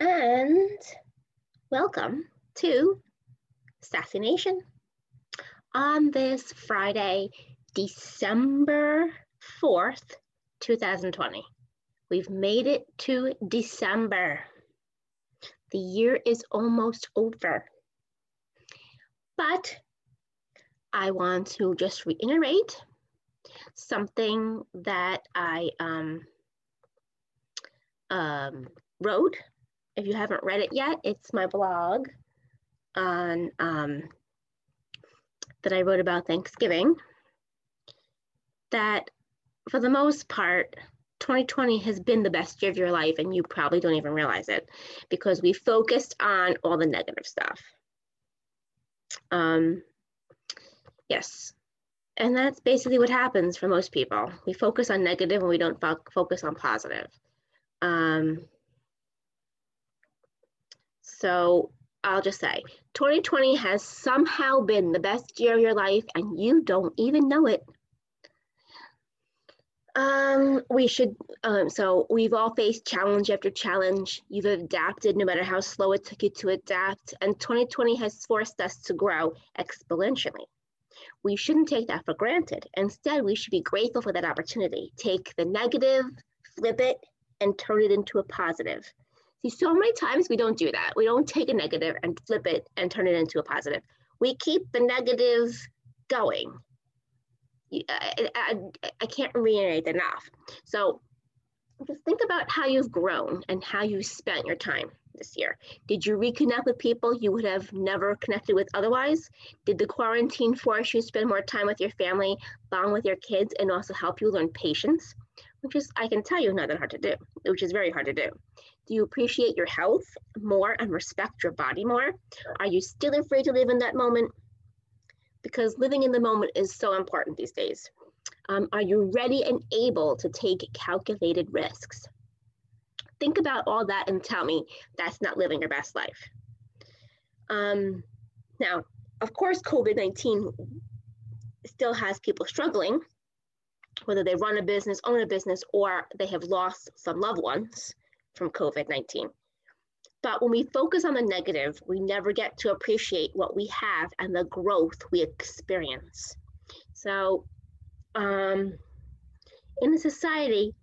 and welcome to Sassy Nation. On this Friday, December 4th, 2020. We've made it to December. The year is almost over. But I want to just reiterate something that I um, um, wrote. If you haven't read it yet, it's my blog on um, that I wrote about Thanksgiving. That for the most part, 2020 has been the best year of your life, and you probably don't even realize it because we focused on all the negative stuff. Um, yes, and that's basically what happens for most people. We focus on negative and we don't fo focus on positive. Um, so I'll just say 2020 has somehow been the best year of your life and you don't even know it. Um, we should, um, so we've all faced challenge after challenge. You've adapted no matter how slow it took you to adapt. And 2020 has forced us to grow exponentially. We shouldn't take that for granted. Instead, we should be grateful for that opportunity. Take the negative, flip it, and turn it into a positive. See, so many times we don't do that. We don't take a negative and flip it and turn it into a positive. We keep the negative going. I, I, I can't reiterate enough. So just think about how you've grown and how you spent your time this year. Did you reconnect with people you would have never connected with otherwise? Did the quarantine force you to spend more time with your family, bond with your kids, and also help you learn patience? Which is, I can tell you, not that hard to do, which is very hard to do. Do you appreciate your health more and respect your body more? Are you still afraid to live in that moment? Because living in the moment is so important these days. Um, are you ready and able to take calculated risks? Think about all that and tell me that's not living your best life. Um, now, of course, COVID 19 still has people struggling, whether they run a business, own a business, or they have lost some loved ones from COVID 19. But when we focus on the negative, we never get to appreciate what we have and the growth we experience. So, um, in a society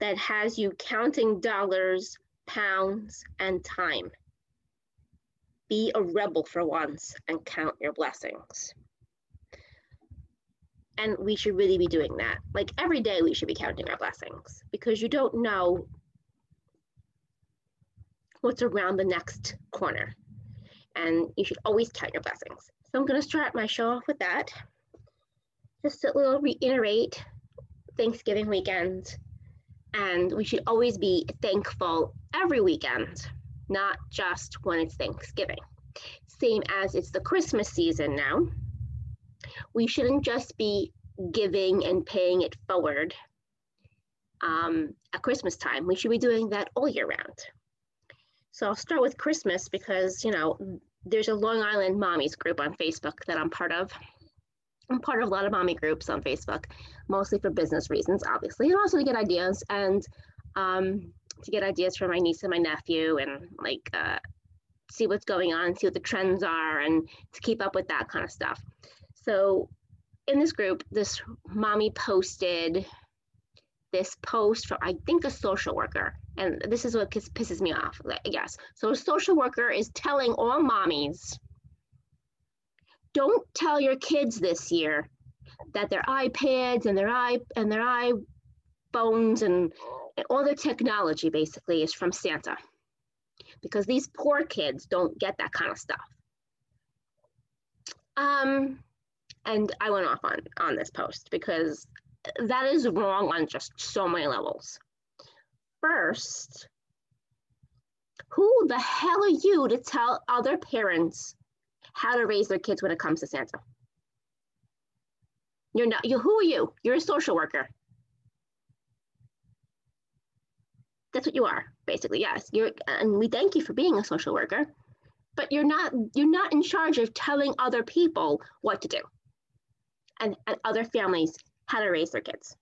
that has you counting dollars, pounds, and time, be a rebel for once and count your blessings. And we should really be doing that. Like every day, we should be counting our blessings because you don't know what's around the next corner. And you should always count your blessings. So I'm going to start my show off with that. Just a little reiterate Thanksgiving weekend. And we should always be thankful every weekend, not just when it's Thanksgiving. Same as it's the Christmas season now. We shouldn't just be giving and paying it forward um, at Christmas time. We should be doing that all year round. So I'll start with Christmas because, you know, there's a Long Island Mommies group on Facebook that I'm part of. I'm part of a lot of mommy groups on Facebook, mostly for business reasons, obviously, and also to get ideas and um, to get ideas for my niece and my nephew and like uh, see what's going on, see what the trends are, and to keep up with that kind of stuff. So in this group, this mommy posted this post from I think a social worker, and this is what pisses me off. Yes, so a social worker is telling all mommies, don't tell your kids this year that their iPads and their i and their iPhones and, and all their technology basically is from Santa, because these poor kids don't get that kind of stuff. Um, and I went off on on this post because that is wrong on just so many levels. First, who the hell are you to tell other parents how to raise their kids when it comes to Santa? You're not, you, who are you? You're a social worker. That's what you are, basically, yes. You're, and we thank you for being a social worker, but you're not, you're not in charge of telling other people what to do and, and other families how to raise their kids.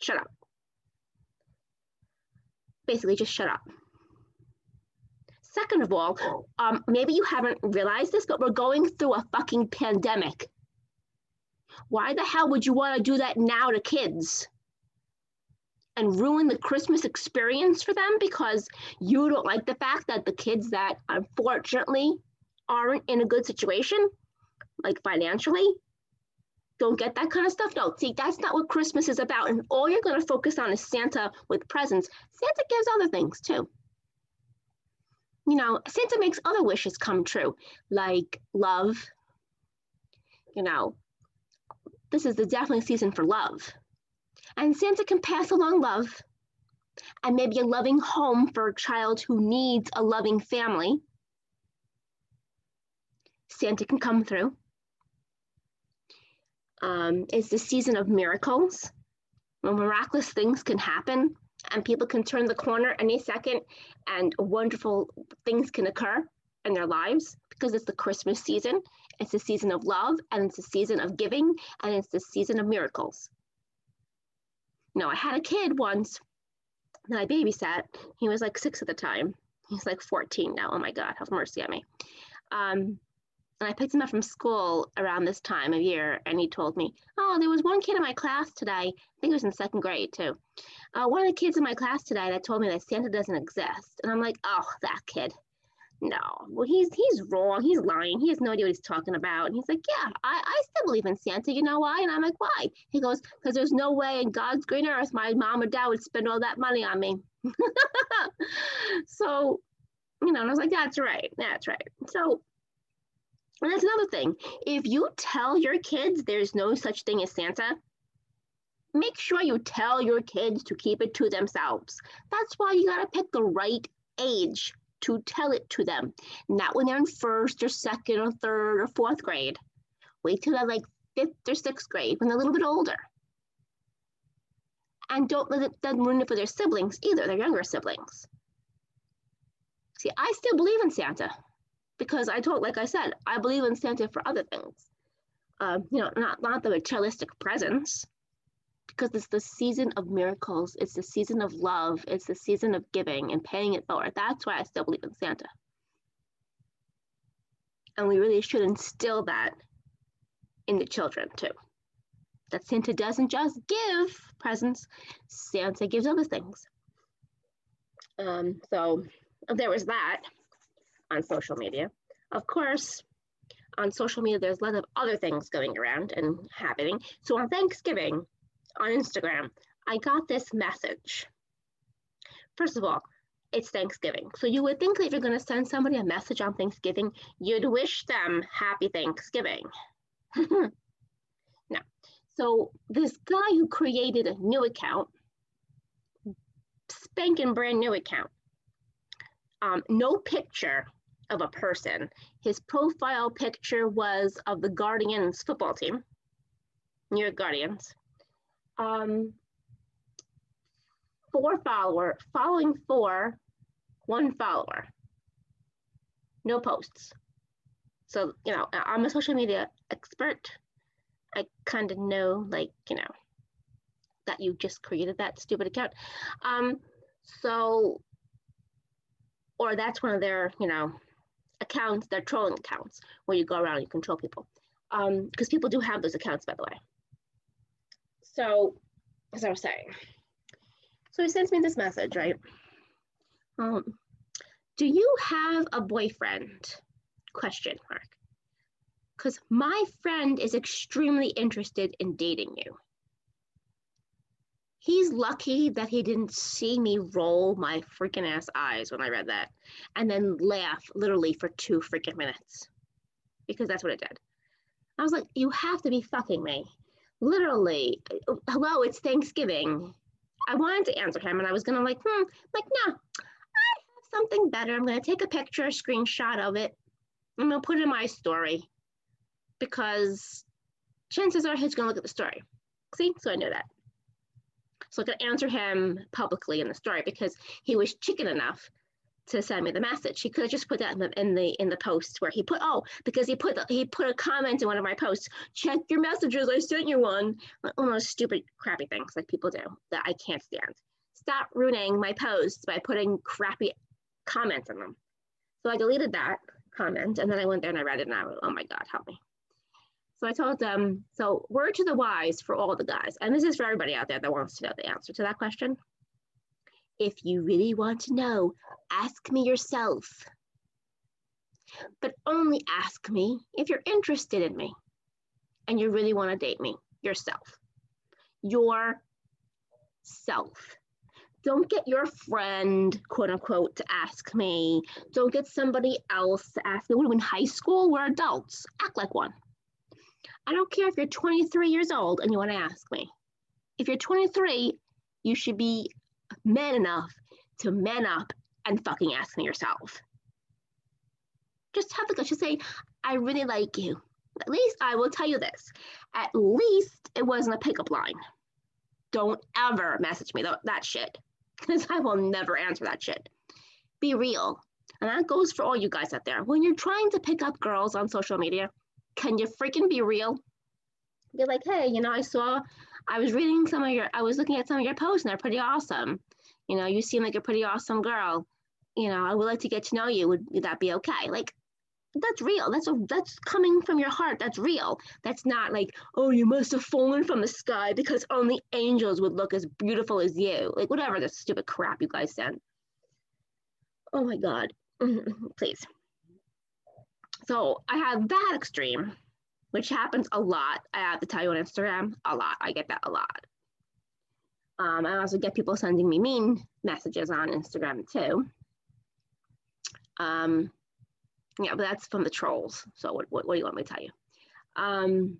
Shut up. Basically, just shut up. Second of all, um, maybe you haven't realized this, but we're going through a fucking pandemic. Why the hell would you want to do that now to kids? And ruin the Christmas experience for them because you don't like the fact that the kids that unfortunately aren't in a good situation, like financially, don't get that kind of stuff. No, see, that's not what Christmas is about. And all you're going to focus on is Santa with presents. Santa gives other things too. You know, Santa makes other wishes come true, like love. You know, this is the definitely season for love. And Santa can pass along love and maybe a loving home for a child who needs a loving family. Santa can come through um, is the season of miracles, when miraculous things can happen and people can turn the corner any second and wonderful things can occur in their lives because it's the Christmas season. It's the season of love and it's the season of giving and it's the season of miracles. Know, I had a kid once that I babysat. He was like six at the time. He's like 14 now. Oh my God, have mercy on me. Um, and I picked him up from school around this time of year, and he told me, "Oh, there was one kid in my class today. I think he was in second grade too. Uh, one of the kids in my class today that told me that Santa doesn't exist." And I'm like, "Oh, that kid." No, well, he's he's wrong. He's lying. He has no idea what he's talking about. And he's like, yeah, I, I still believe in Santa. You know why? And I'm like, why? He goes, because there's no way in God's green earth my mom or dad would spend all that money on me. so, you know, and I was like, that's right. That's right. So and that's another thing. If you tell your kids there's no such thing as Santa, make sure you tell your kids to keep it to themselves. That's why you got to pick the right age to tell it to them, not when they're in first or second or third or fourth grade. Wait till they're like fifth or sixth grade when they're a little bit older. And don't let it, them ruin it for their siblings either, their younger siblings. See, I still believe in Santa because I told, like I said, I believe in Santa for other things. Um, you know, not not the materialistic presents, because it's the season of miracles. It's the season of love. It's the season of giving and paying it forward. That's why I still believe in Santa. And we really should instill that in the children too. That Santa doesn't just give presents, Santa gives other things. Um, so there was that on social media. Of course, on social media, there's a lot of other things going around and happening. So on Thanksgiving, on Instagram, I got this message. First of all, it's Thanksgiving. So you would think that if you're going to send somebody a message on Thanksgiving, you'd wish them happy Thanksgiving. no. So this guy who created a new account, spanking brand new account, um, no picture of a person. His profile picture was of the Guardians football team, New York Guardians. Um, four follower, following four, one follower. No posts. So, you know, I'm a social media expert. I kind of know, like, you know, that you just created that stupid account. Um, so, or that's one of their, you know, accounts, they're trolling accounts where you go around and you control people. Because um, people do have those accounts, by the way. So, as I was saying, so he sends me this message, right? Um, do you have a boyfriend? Question mark. Because my friend is extremely interested in dating you. He's lucky that he didn't see me roll my freaking ass eyes when I read that and then laugh literally for two freaking minutes because that's what it did. I was like, you have to be fucking me. Literally, hello, it's Thanksgiving. I wanted to answer him and I was gonna like, hmm, like, no, I have something better. I'm gonna take a picture, a screenshot of it. I'm gonna put it in my story because chances are he's gonna look at the story. See, so I know that. So I could answer him publicly in the story because he was chicken enough to send me the message. He could have just put that in the in the, in the post where he put oh because he put he put a comment in one of my posts. Check your messages. I sent you one. One of those stupid crappy things like people do that I can't stand. Stop ruining my posts by putting crappy comments in them. So I deleted that comment and then I went there and I read it and I went, oh my God, help me. So I told them, so word to the wise for all the guys, and this is for everybody out there that wants to know the answer to that question. If you really want to know, ask me yourself. But only ask me if you're interested in me and you really want to date me yourself. Yourself. Don't get your friend, quote unquote, to ask me. Don't get somebody else to ask me. Are in high school? We're adults. Act like one. I don't care if you're 23 years old and you want to ask me. If you're 23, you should be man enough to man up and fucking ask me yourself. Just have the guts to say, I really like you. At least I will tell you this. At least it wasn't a pickup line. Don't ever message me that shit because I will never answer that shit. Be real. And that goes for all you guys out there. When you're trying to pick up girls on social media, can you freaking be real? Be like, hey, you know, I saw, I was reading some of your, I was looking at some of your posts and they're pretty awesome. You know, you seem like a pretty awesome girl. You know, I would like to get to know you. Would, would that be okay? Like, that's real. That's a, that's coming from your heart. That's real. That's not like, oh, you must have fallen from the sky because only angels would look as beautiful as you. Like whatever the stupid crap you guys send. Oh my God. Please. So I have that extreme, which happens a lot. I have to tell you on Instagram, a lot. I get that a lot. Um, I also get people sending me mean messages on Instagram too. Um, yeah, but that's from the trolls. So what, what, what do you want me to tell you? Um,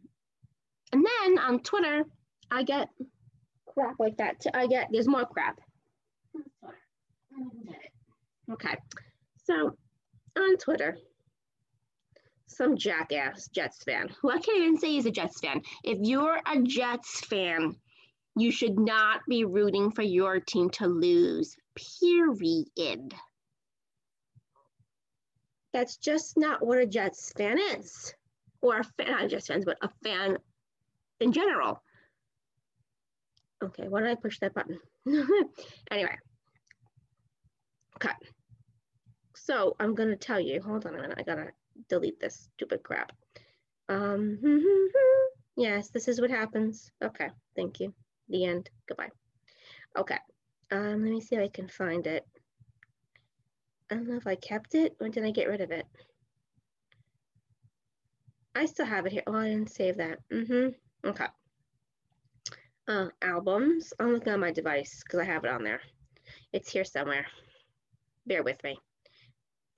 and then on Twitter, I get crap like that. Too. I get, there's more crap. Okay. So on Twitter, some jackass Jets fan, who I can't even say he's a Jets fan. If you're a Jets fan, you should not be rooting for your team to lose, period. That's just not what a Jets fan is, or a fan, not Jets fans, but a fan in general. Okay, why did I push that button? anyway, okay. So I'm gonna tell you, hold on a minute, I gotta delete this stupid crap. Um, yes, this is what happens. Okay, thank you. The end, goodbye. Okay, um, let me see if I can find it. I don't know if I kept it or did I get rid of it? I still have it here. Oh, I didn't save that. Mm-hmm. Okay. Uh, albums. I'm looking on my device because I have it on there. It's here somewhere. Bear with me.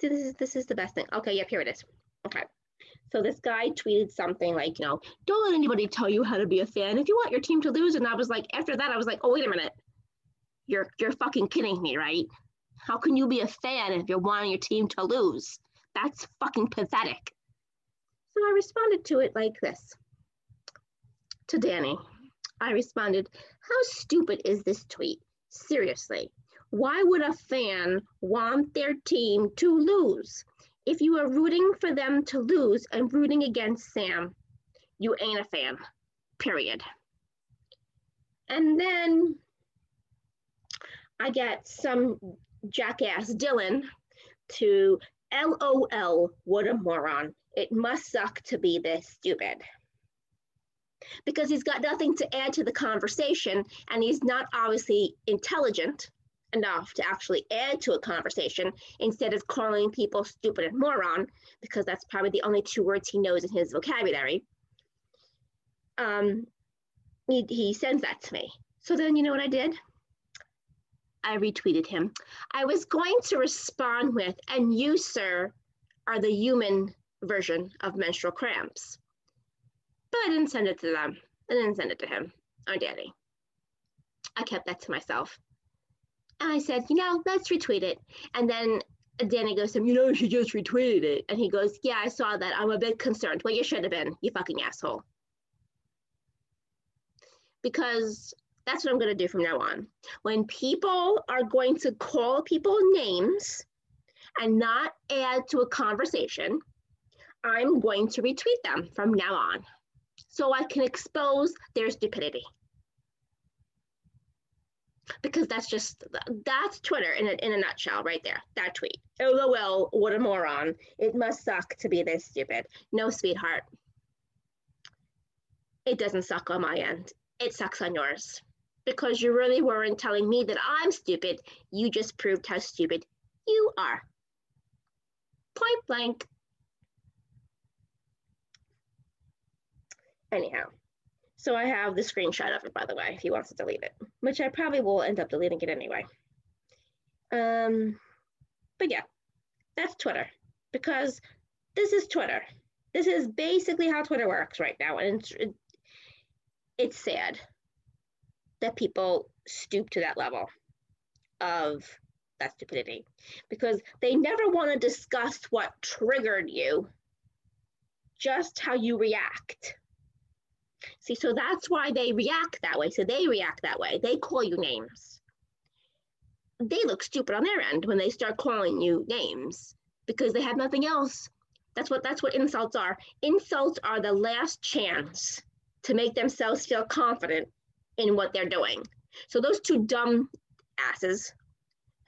This is this is the best thing. Okay, yep, here it is. Okay. So this guy tweeted something like, you know, don't let anybody tell you how to be a fan. If you want your team to lose, and I was like, after that, I was like, oh wait a minute, you're you're fucking kidding me, right? How can you be a fan if you're wanting your team to lose? That's fucking pathetic. So I responded to it like this to Danny. I responded, How stupid is this tweet? Seriously, why would a fan want their team to lose? If you are rooting for them to lose and rooting against Sam, you ain't a fan, period. And then I get some jackass Dylan to LOL, what a moron. It must suck to be this stupid. Because he's got nothing to add to the conversation and he's not obviously intelligent enough to actually add to a conversation instead of calling people stupid and moron, because that's probably the only two words he knows in his vocabulary. Um, he, he sends that to me. So then you know what I did? I retweeted him. I was going to respond with, and you, sir, are the human version of menstrual cramps. But I didn't send it to them. I didn't send it to him or Danny. I kept that to myself. And I said, you know, let's retweet it. And then Danny goes to him, you know, she just retweeted it. And he goes, yeah, I saw that. I'm a bit concerned. Well, you should have been, you fucking asshole. Because that's what I'm going to do from now on. When people are going to call people names and not add to a conversation, I'm going to retweet them from now on so I can expose their stupidity. Because that's just that's Twitter in a, in a nutshell right there. That tweet. Lol, what a moron. It must suck to be this stupid. No, sweetheart. It doesn't suck on my end. It sucks on yours. Because you really weren't telling me that I'm stupid. You just proved how stupid you are. Point blank. Anyhow. So I have the screenshot of it, by the way, if he wants to delete it, which I probably will end up deleting it anyway. Um, but yeah, that's Twitter because this is Twitter. This is basically how Twitter works right now. And it's, it, it's sad that people stoop to that level of that stupidity because they never want to discuss what triggered you, just how you react See, so that's why they react that way. So they react that way. They call you names. They look stupid on their end when they start calling you names because they have nothing else. That's what that's what insults are. Insults are the last chance to make themselves feel confident in what they're doing. So those two dumb asses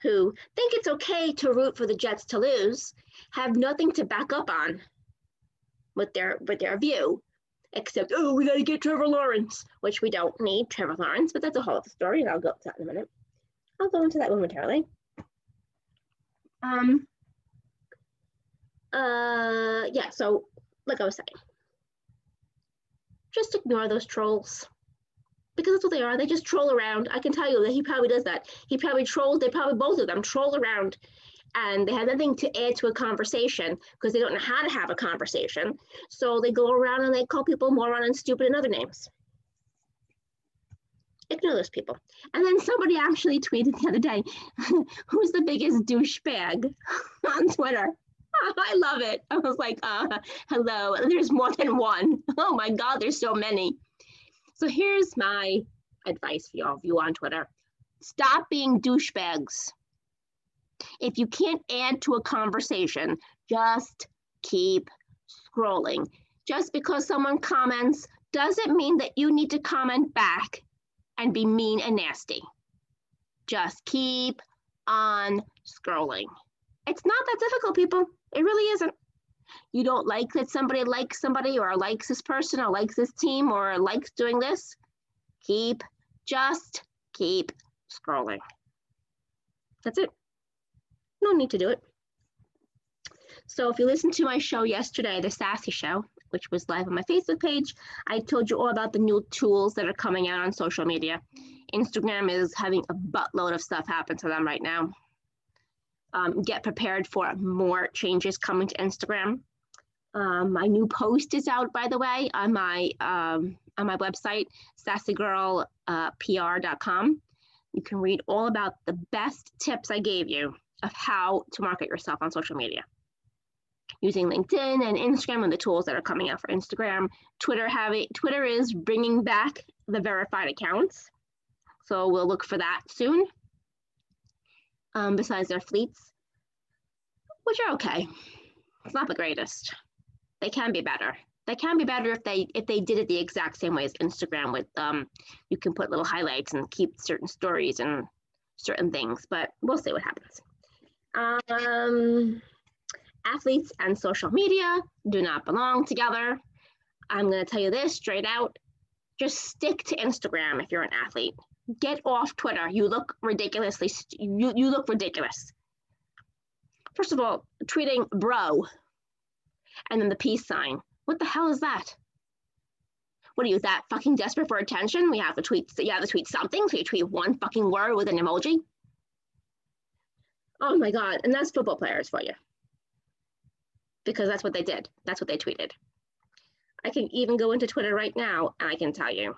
who think it's okay to root for the Jets to lose have nothing to back up on with their with their view except, oh, we got to get Trevor Lawrence, which we don't need Trevor Lawrence, but that's a whole other story, and I'll go to that in a minute. I'll go into that momentarily. Um, uh, yeah, so like I was saying, just ignore those trolls because that's what they are. They just troll around. I can tell you that he probably does that. He probably trolls, they probably both of them troll around and they have nothing to add to a conversation because they don't know how to have a conversation. So they go around and they call people moron and stupid and other names. Ignore those people. And then somebody actually tweeted the other day, who's the biggest douchebag on Twitter? I love it. I was like, uh, hello. There's more than one. Oh my God, there's so many. So here's my advice for all of you on Twitter. Stop being douchebags. If you can't add to a conversation, just keep scrolling. Just because someone comments doesn't mean that you need to comment back and be mean and nasty. Just keep on scrolling. It's not that difficult, people. It really isn't. You don't like that somebody likes somebody or likes this person or likes this team or likes doing this. Keep, just keep scrolling. That's it no need to do it. So if you listened to my show yesterday, the Sassy Show, which was live on my Facebook page, I told you all about the new tools that are coming out on social media. Instagram is having a buttload of stuff happen to them right now. Um, get prepared for more changes coming to Instagram. Um, my new post is out, by the way, on my um, on my website, sassygirlpr.com. Uh, you can read all about the best tips I gave you of how to market yourself on social media using LinkedIn and Instagram and the tools that are coming out for Instagram. Twitter having Twitter is bringing back the verified accounts, so we'll look for that soon. Um, besides their fleets, which are okay, it's not the greatest. They can be better. They can be better if they if they did it the exact same way as Instagram. With um, you can put little highlights and keep certain stories and certain things, but we'll see what happens. Um, athletes and social media do not belong together. I'm going to tell you this straight out. Just stick to Instagram if you're an athlete. Get off Twitter. You look ridiculously, you, you look ridiculous. First of all, tweeting bro and then the peace sign. What the hell is that? What are you, that fucking desperate for attention? We have to tweet, you have to tweet something, so you tweet one fucking word with an emoji. Oh my God. And that's football players for you. Because that's what they did. That's what they tweeted. I can even go into Twitter right now and I can tell you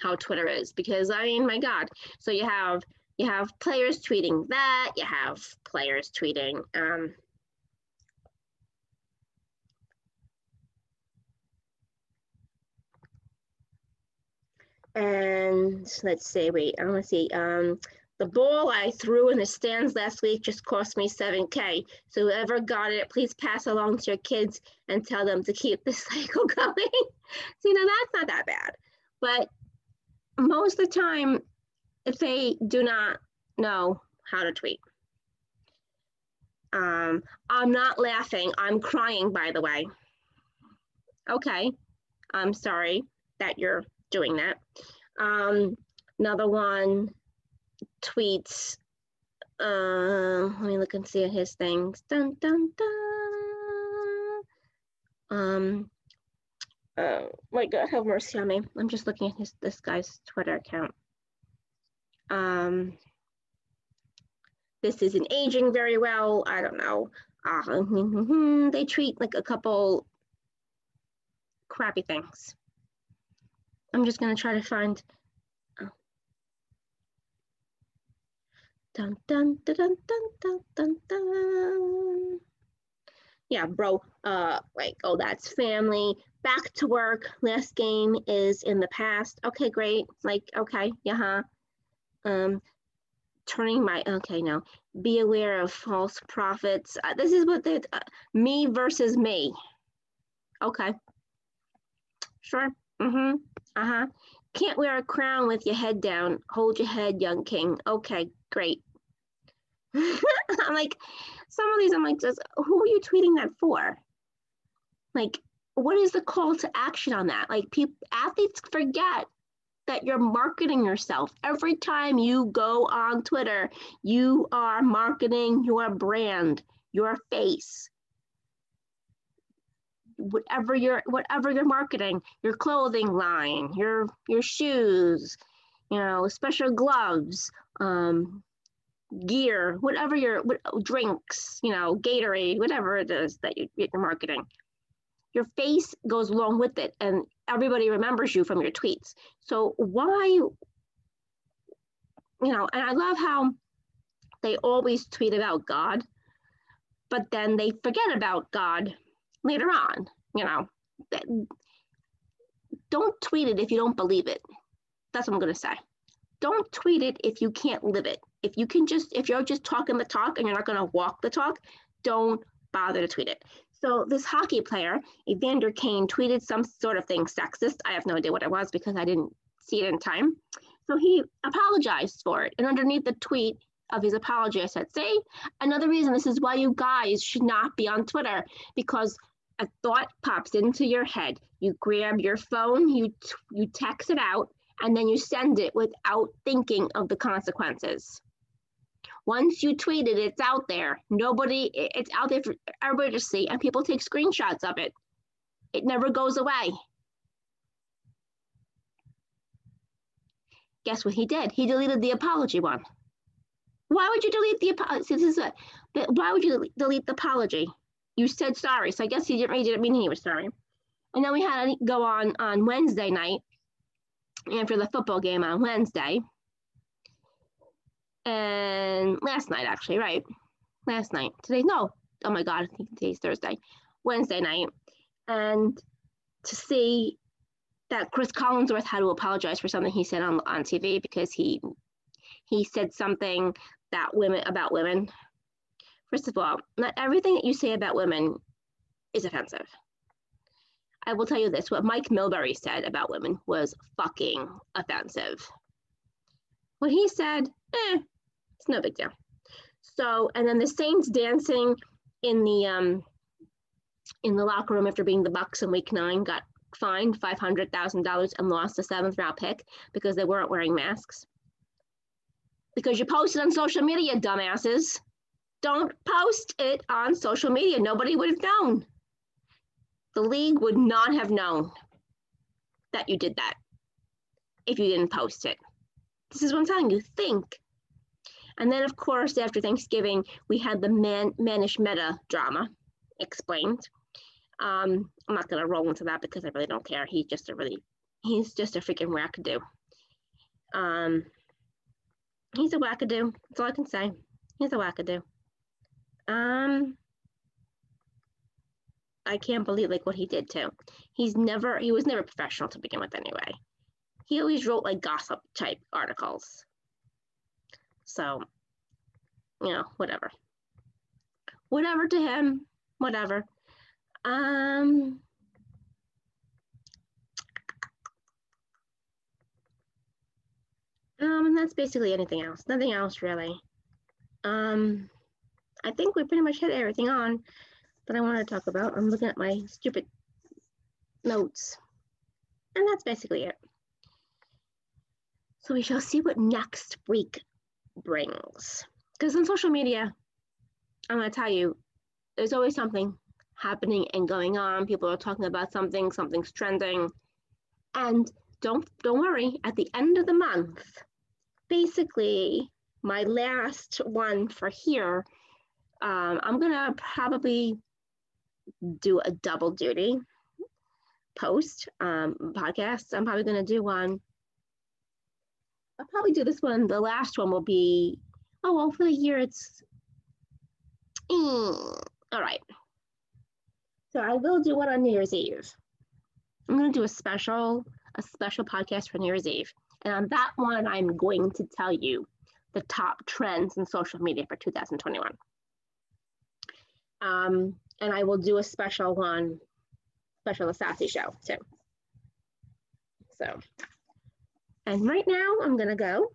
how Twitter is because I mean, my God. So you have you have players tweeting that, you have players tweeting um, and let's see, wait, I want to see. Um, the ball I threw in the stands last week just cost me 7K. So whoever got it, please pass along to your kids and tell them to keep the cycle going. so, you know, that's not that bad. But most of the time, they do not know how to tweet. Um, I'm not laughing. I'm crying, by the way. Okay. I'm sorry that you're doing that. Um, another one tweets. Uh, let me look and see his things. Dun, dun, dun. Um, oh my God, have mercy on me. I'm just looking at his this guy's Twitter account. Um, this isn't aging very well. I don't know. Uh, they treat like a couple crappy things. I'm just gonna try to find. Dun, dun, dun, dun, dun, dun, dun. Yeah, bro. Uh, like, oh, that's family. Back to work. Last game is in the past. Okay, great. Like, okay, yeah, huh. Um, turning my okay no be aware of false prophets uh, this is what the uh, me versus me okay sure mm-hmm uh-huh can't wear a crown with your head down hold your head young king okay great i'm like some of these i'm like just who are you tweeting that for like what is the call to action on that like people athletes forget that you're marketing yourself. Every time you go on Twitter, you are marketing your brand, your face. Whatever you're whatever you're marketing, your clothing line, your your shoes, you know, special gloves, um, gear, whatever your what, drinks, you know, Gatorade, whatever it is that you, you're marketing your face goes along with it and everybody remembers you from your tweets. So why, you know, and I love how they always tweet about God, but then they forget about God later on, you know. Don't tweet it if you don't believe it. That's what I'm going to say. Don't tweet it if you can't live it. If you can just, if you're just talking the talk and you're not going to walk the talk, don't bother to tweet it. So this hockey player, Evander Kane, tweeted some sort of thing sexist. I have no idea what it was because I didn't see it in time. So he apologized for it. And underneath the tweet of his apology, I said, see, another reason this is why you guys should not be on Twitter because a thought pops into your head. You grab your phone, you, you text it out, and then you send it without thinking of the consequences. Once you tweet it, it's out there. Nobody, it's out there for everybody to see, and people take screenshots of it. It never goes away. Guess what he did? He deleted the apology one. Why would you delete the apology? This is a, why would you delete the apology? You said sorry, so I guess he didn't, he didn't mean he was sorry. And then we had to go on on Wednesday night after the football game on Wednesday and last night actually, right? Last night. Today, no. Oh my God, I think today's Thursday, Wednesday night, and to see that Chris Collinsworth had to apologize for something he said on on TV because he he said something that women about women. First of all, not everything that you say about women is offensive. I will tell you this: what Mike Milbury said about women was fucking offensive. What he said, eh, it's no big deal. So, and then the Saints dancing in the um, in the locker room after being the Bucs in Week Nine got fined five hundred thousand dollars and lost a seventh round pick because they weren't wearing masks. Because you posted on social media, dumbasses. Don't post it on social media. Nobody would have known. The league would not have known that you did that if you didn't post it. This is what I'm telling you. Think and then, of course, after Thanksgiving, we had the man, Manish Mehta drama explained. Um, I'm not to roll into that because I really don't care. He's just a really, he's just a freaking wackadoo. Um, he's a wackadoo. That's all I can say. He's a wackadoo. Um, I can't believe like what he did too. He's never, he was never professional to begin with anyway. He always wrote like gossip type articles. So, you know, whatever. Whatever to him, whatever. Um, Um, and that's basically anything else. Nothing else really. Um, I think we pretty much hit everything on that I want to talk about. I'm looking at my stupid notes. And that's basically it. So we shall see what next week brings. Because on social media, I'm going to tell you, there's always something happening and going on. People are talking about something, something's trending. And don't don't worry, at the end of the month, basically my last one for here, um, I'm gonna probably do a double duty post um, podcast. I'm probably gonna do one. I'll probably do this one. The last one will be, oh well, for the year it's, mm, all right. So I will do one on New Year's Eve. I'm gonna do a special, a special podcast for New Year's Eve. And on that one, I'm going to tell you the top trends in social media for 2021. Um, and I will do a special one, special Sassy show too. So, and right now I'm gonna go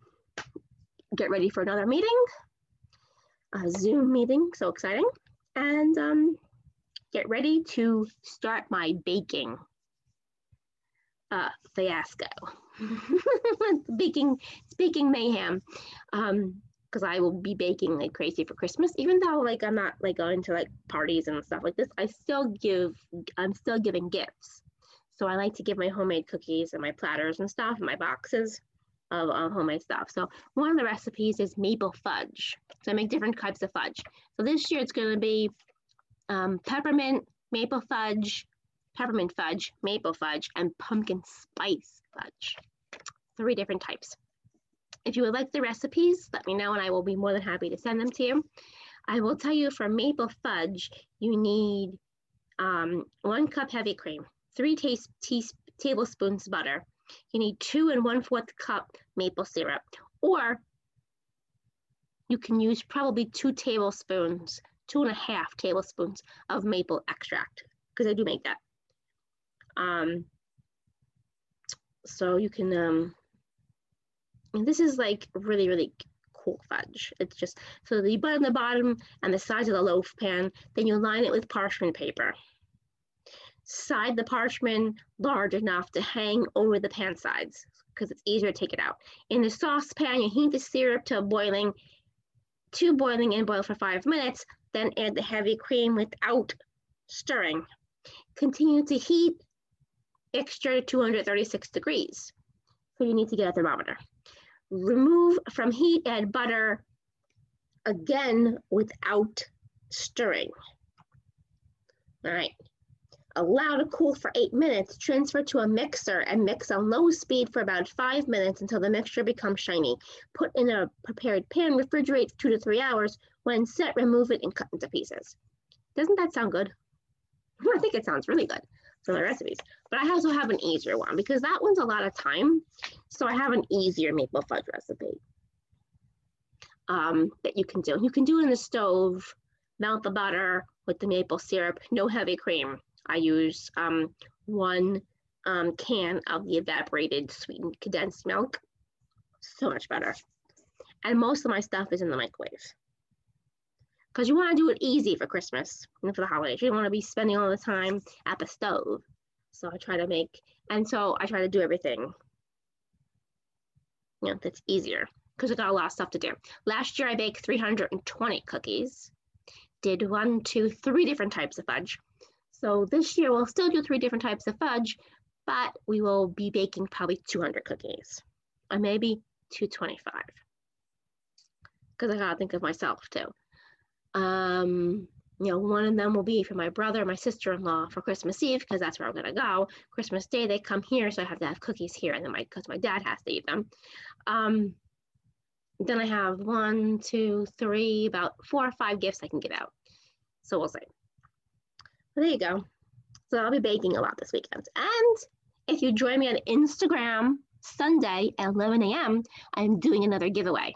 get ready for another meeting, a Zoom meeting, so exciting. And um, get ready to start my baking uh, fiasco. baking, baking mayhem. Um, because I will be baking like crazy for Christmas, even though like I'm not like going to like parties and stuff like this. I still give, I'm still giving gifts. So I like to give my homemade cookies and my platters and stuff, and my boxes of uh, homemade stuff. So one of the recipes is maple fudge. So I make different types of fudge. So this year it's going to be um, peppermint, maple fudge, peppermint fudge, maple fudge, and pumpkin spice fudge. Three different types. If you would like the recipes, let me know and I will be more than happy to send them to you. I will tell you for maple fudge, you need um, one cup heavy cream, three tablespoons butter. You need two and one fourth cup maple syrup, or you can use probably two tablespoons, two and a half tablespoons of maple extract, because I do make that. Um, so you can, um, and this is like really, really cool fudge. It's just, so you put the bottom and the sides of the loaf pan, then you line it with parchment paper. Side the parchment large enough to hang over the pan sides because it's easier to take it out. In the saucepan, you heat the syrup to boiling, to boiling and boil for five minutes, then add the heavy cream without stirring. Continue to heat extra 236 degrees. So you need to get a thermometer. Remove from heat, add butter again without stirring. All right. Allow to cool for eight minutes, transfer to a mixer and mix on low speed for about five minutes until the mixture becomes shiny. Put in a prepared pan, refrigerate two to three hours. When set, remove it and cut into pieces. Doesn't that sound good? I think it sounds really good my recipes. But I also have an easier one because that one's a lot of time. So I have an easier maple fudge recipe um, that you can do. You can do it in the stove, melt the butter with the maple syrup, no heavy cream. I use um, one um, can of the evaporated sweetened condensed milk. So much better. And most of my stuff is in the microwave because you want to do it easy for Christmas and for the holidays. You don't want to be spending all the time at the stove. So I try to make, and so I try to do everything, you know, that's easier because I got a lot of stuff to do. Last year I baked 320 cookies, did one, two, three different types of fudge. So this year we'll still do three different types of fudge, but we will be baking probably 200 cookies or maybe 225 because I gotta think of myself too. Um, you know, one of them will be for my brother my sister-in-law for Christmas Eve because that's where I'm gonna go. Christmas Day they come here, so I have to have cookies here, and then my because my dad has to eat them. Um, then I have one, two, three, about four or five gifts I can give out. So we'll see. But there you go. So I'll be baking a lot this weekend. And if you join me on Instagram Sunday at 11 a.m., I'm doing another giveaway.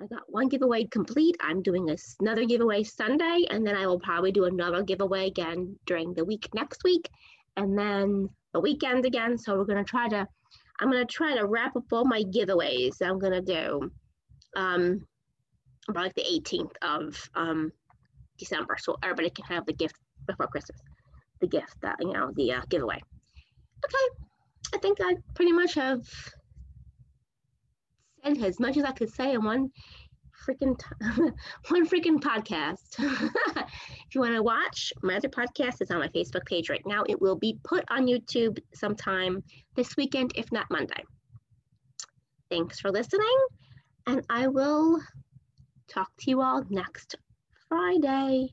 I got one giveaway complete. I'm doing another giveaway Sunday, and then I will probably do another giveaway again during the week next week, and then the weekend again. So we're to try to, I'm gonna try to wrap up all my giveaways I'm gonna do um, about like the 18th of um, December, so everybody can have the gift before Christmas. The gift that you know the uh, giveaway. Okay, I think I pretty much have said as much as I could say in one freaking one freaking podcast. if you want to watch my other podcast, it's on my Facebook page right now. It will be put on YouTube sometime this weekend, if not Monday. Thanks for listening, and I will talk to you all next Friday.